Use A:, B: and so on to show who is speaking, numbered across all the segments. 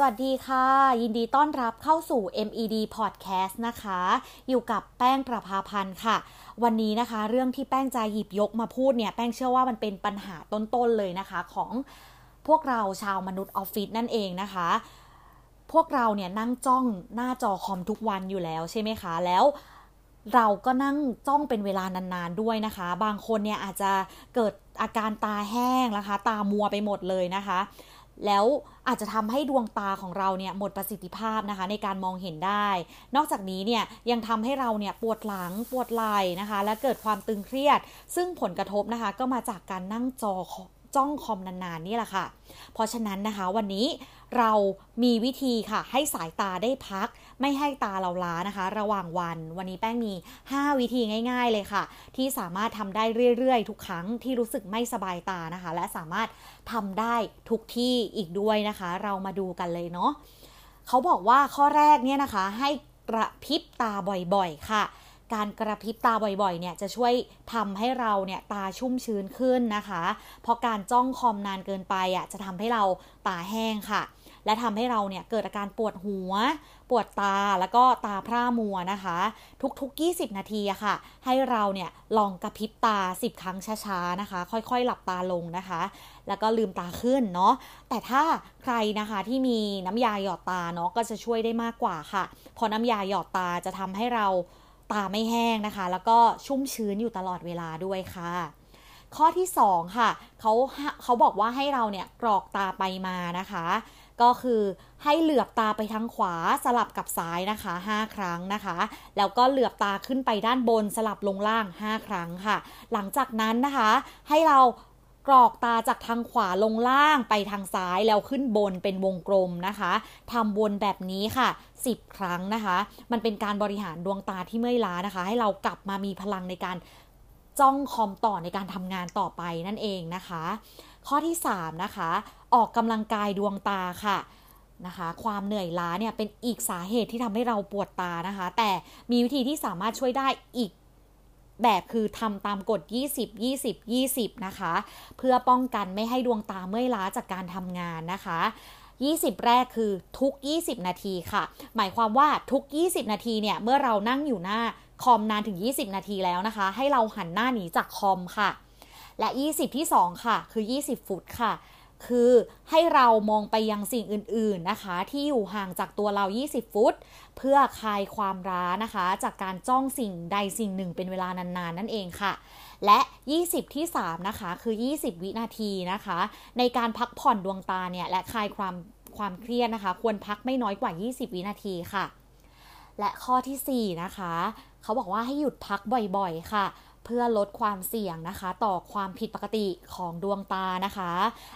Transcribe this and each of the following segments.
A: สวัสดีค่ะ ยินดีต้อนรับเข้าสู่ MED Podcast นะคะ อยู่กับแป้งประภาพันธ์ค่ะ วันนี้นะคะ เรื่องที่แป้งจะหยิบยกมาพูดเนี่ย แป้งเชื่อว่ามันเป็นปัญหาต้นๆเลยนะคะ ของพวกเราชาวมนุษย์ออฟฟิศนั่นเองนะคะ พวกเราเนี่ยนั่งจ้องหน้าจอคอมทุกวันอยู่แล้วใช่ไหมคะ แล้วเราก็นั่งจ้องเป็นเวลานานๆด้วยนะคะ บางคนเนี่ยอาจจะเกิดอาการตาแห้งนะคะ ตามัวไปหมดเลยนะคะ แล้วอาจจะทำให้ดวงตาของเราเนี่ยหมดประสิทธิภาพนะคะในการมองเห็นได้ นอกจากนี้เนี่ยยังทำให้เราเนี่ยปวดหลังปวดไหล่นะคะ และเกิดความตึงเครียด ซึ่งผลกระทบนะคะก็มาจากการนั่งจอ จ้องคอมนานๆนี่แหละค่ะ เพราะฉะนั้นนะคะวันนี้เรามีวิธีค่ะ ให้สายตาได้พัก ไม่ให้ตาเราล้านะคะ ระหว่างวัน วันนี้แป้งมี 5 วิธีง่าย ๆเลยค่ะ ที่สามารถทำได้เรื่อยๆ ทุกครั้งที่รู้สึกไม่สบายตานะคะ และสามารถทำได้ทุกที่อีกด้วยนะคะ เรามาดูกันเลยเนาะเขาบอกว่าข้อแรกเนี่ยนะคะให้กระพริบตาบ่อยๆค่ะ การกระพริบตาบ่อยๆเนี่ยจะช่วยทำให้เราเนี่ยตาชุ่มชื้นขึ้นนะคะ เพราะการจ้องคอมนานเกินไปอะจะทำให้เราตาแห้งค่ะ และทำให้เราเนี่ยเกิดอาการปวดหัว ปวดตาแล้วก็ตาพร่ามัวนะคะ ทุกๆ 20 นาทีอะค่ะ ให้เราเนี่ยลองกระพริบตา 10 ครั้งช้าๆนะคะ ค่อยๆ หลับตาลงนะคะ แล้วก็ลืมตาขึ้นเนาะแต่ถ้าใครนะคะที่มีน้ำยาหยอดตาเนาะก็จะช่วยได้มากกว่าค่ะ พอน้ำยาหยอดตาจะทำให้เรา ตาไม่แห้งนะคะ แล้วก็ชุ่มชื้นอยู่ตลอดเวลาด้วยค่ะ ข้อที่2ค่ะเขาเขาบอกว่าให้เราเนี่ยกรอกตาไปมานะคะ ก็คือให้เหลือบตาไปทางขวาสลับกับซ้ายนะคะ 5 ครั้งนะคะ แล้วก็เหลือบตาขึ้นไปด้านบนสลับลงล่าง 5 ครั้งค่ะ หลังจากนั้นนะคะ ให้เรา กรอกตาจากทางขวาลงล่างไปทางซ้ายแล้วขึ้นบนเป็นวงกลมนะคะทำวนแบบนี้ค่ะ 10 ครั้งนะคะ มันเป็นการบริหารดวงตาที่เมื่อยล้านะคะ ให้เรากลับมามีพลังในการจ้องคอมต่อในการทำงานต่อไปนั่นเองนะคะ ข้อที่ 3 นะคะ ออกกำลังกายดวงตาค่ะนะคะ ความเหนื่อยล้าเนี่ยเป็นอีกสาเหตุที่ทำให้เราปวดตานะคะ แต่มีวิธีที่สามารถช่วยได้อีก แบบคือทำตามกฎ 20 20 20 นะคะ เพื่อป้องกันไม่ให้ดวงตาเมื่อยล้าจากการทำงานนะคะ20 แรกคือทุก 20 นาทีค่ะ หมายความว่าทุก 20 นาทีเนี่ย เมื่อเรานั่งอยู่หน้าคอมนานถึง 20 นาทีแล้วนะคะ ให้เราหันหน้าหนีจากคอมค่ะ และ 20 ที่ 2 ค่ะ คือ 20 ฟุตค่ะ คือให้เรามองไปยังสิ่งอื่นๆนะคะ ที่อยู่ห่างจากตัวเรา 20 ฟุต เพื่อคลายความร้านะคะ จากการจ้องสิ่งใดสิ่งหนึ่งเป็นเวลานานๆนนั่นเองค่ะ และ 20 ที่ 3 นะคะ คือ 20 วินาทีนะคะ ในการพักผ่อนดวงตาเนี่ย และคลายความความเครียดนะคะ ควรพักไม่น้อยกว่า 20 วินาทีค่ะ และข้อที่ 4 นะคะ เขาบอกว่าให้หยุดพักบ่อยๆ ค่ะ เพื่อลดความเสี่ยงนะคะ ต่อความผิดปกติของดวงตานะคะ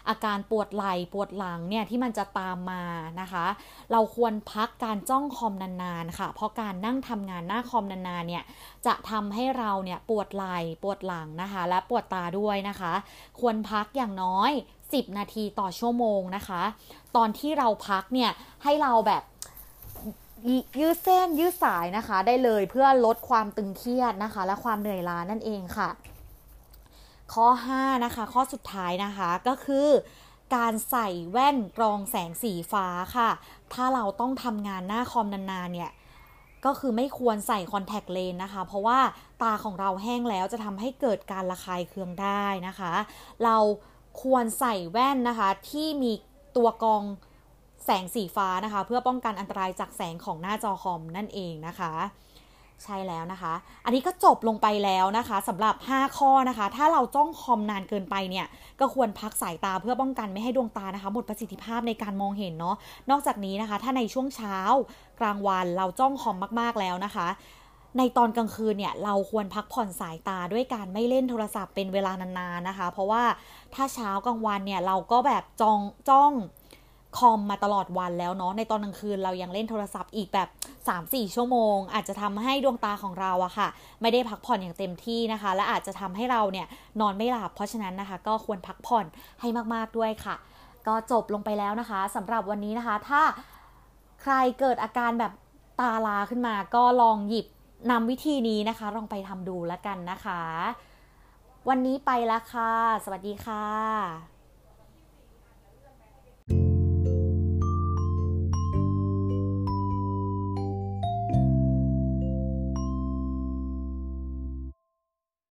A: อาการปวดไหล่ปวดหลังเนี่ยที่มันจะตามมานะคะ เราควรพักการจ้องคอมนานๆค่ะ เพราะการนั่งทำงานหน้าคอมนานๆเนี่ยจะทำให้เราเนี่ยปวดไหล่ปวดหลังนะคะ และปวดตาด้วยนะคะ ควรพักอย่างน้อย 10 นาทีต่อชั่วโมงนะคะ ตอนที่เราพักเนี่ยให้เราแบบ ยืดเส้นยืดสายนะคะ ได้เลยเพื่อลดความตึงเครียดนะคะ และความเหนื่อยล้านั่นเองค่ะ ข้อ 5 นะคะ ข้อสุดท้ายนะคะก็คือการใส่แว่นกรองแสงสีฟ้าค่ะ ถ้าเราต้องทำงานหน้าคอมนานๆเนี่ย ก็คือไม่ควรใส่คอนแทคเลนส์นะคะ เพราะว่าตาของเราแห้งแล้วจะทำให้เกิดการระคายเคืองได้นะคะ เราควรใส่แว่นนะคะที่มีตัวกรอง แสงสีฟ้านะคะ เพื่อป้องกันอันตรายจากแสงของหน้าจอคอมนั่นเองนะคะ ใช่แล้วนะคะ อันนี้ก็จบลงไปแล้วนะคะสำหรับ 5 ข้อนะคะ ถ้าเราจ้องคอมนานเกินไปเนี่ย ก็ควรพักสายตาเพื่อป้องกันไม่ให้ดวงตานะคะหมดประสิทธิภาพในการมองเห็นเนาะนอกจากนี้นะคะ ถ้าในช่วงเช้ากลางวันเราจ้องคอมมากๆแล้วนะคะในตอนกลางคืนเนี่ยเราควรพักผ่อนสายตาด้วยการไม่เล่นโทรศัพท์เป็นเวลานานๆนะคะ เพราะว่าถ้าเช้ากลางวันเนี่ยเราก็แบบจองจ้อง คอมมาตลอดวันแล้วเนาะในตอนกลางคืนเรายังเล่นโทรศัพท์อีกแบบ 3-4 ชั่วโมง อาจจะทำให้ดวงตาของเราอะค่ะ ไม่ได้พักผ่อนอย่างเต็มที่นะคะ และอาจจะทำให้เราเนี่ยนอนไม่หลับเพราะฉะนั้นนะคะ ก็ควรพักผ่อนให้มากๆด้วยค่ะ ก็จบลงไปแล้วนะคะสำหรับวันนี้นะคะ ถ้าใครเกิดอาการแบบตาลาขึ้นมาก็ลองหยิบนำวิธีนี้นะคะ ลองไปทำดูแล้วกันนะคะ วันนี้ไปแล้วค่ะ สวัสดีค่ะ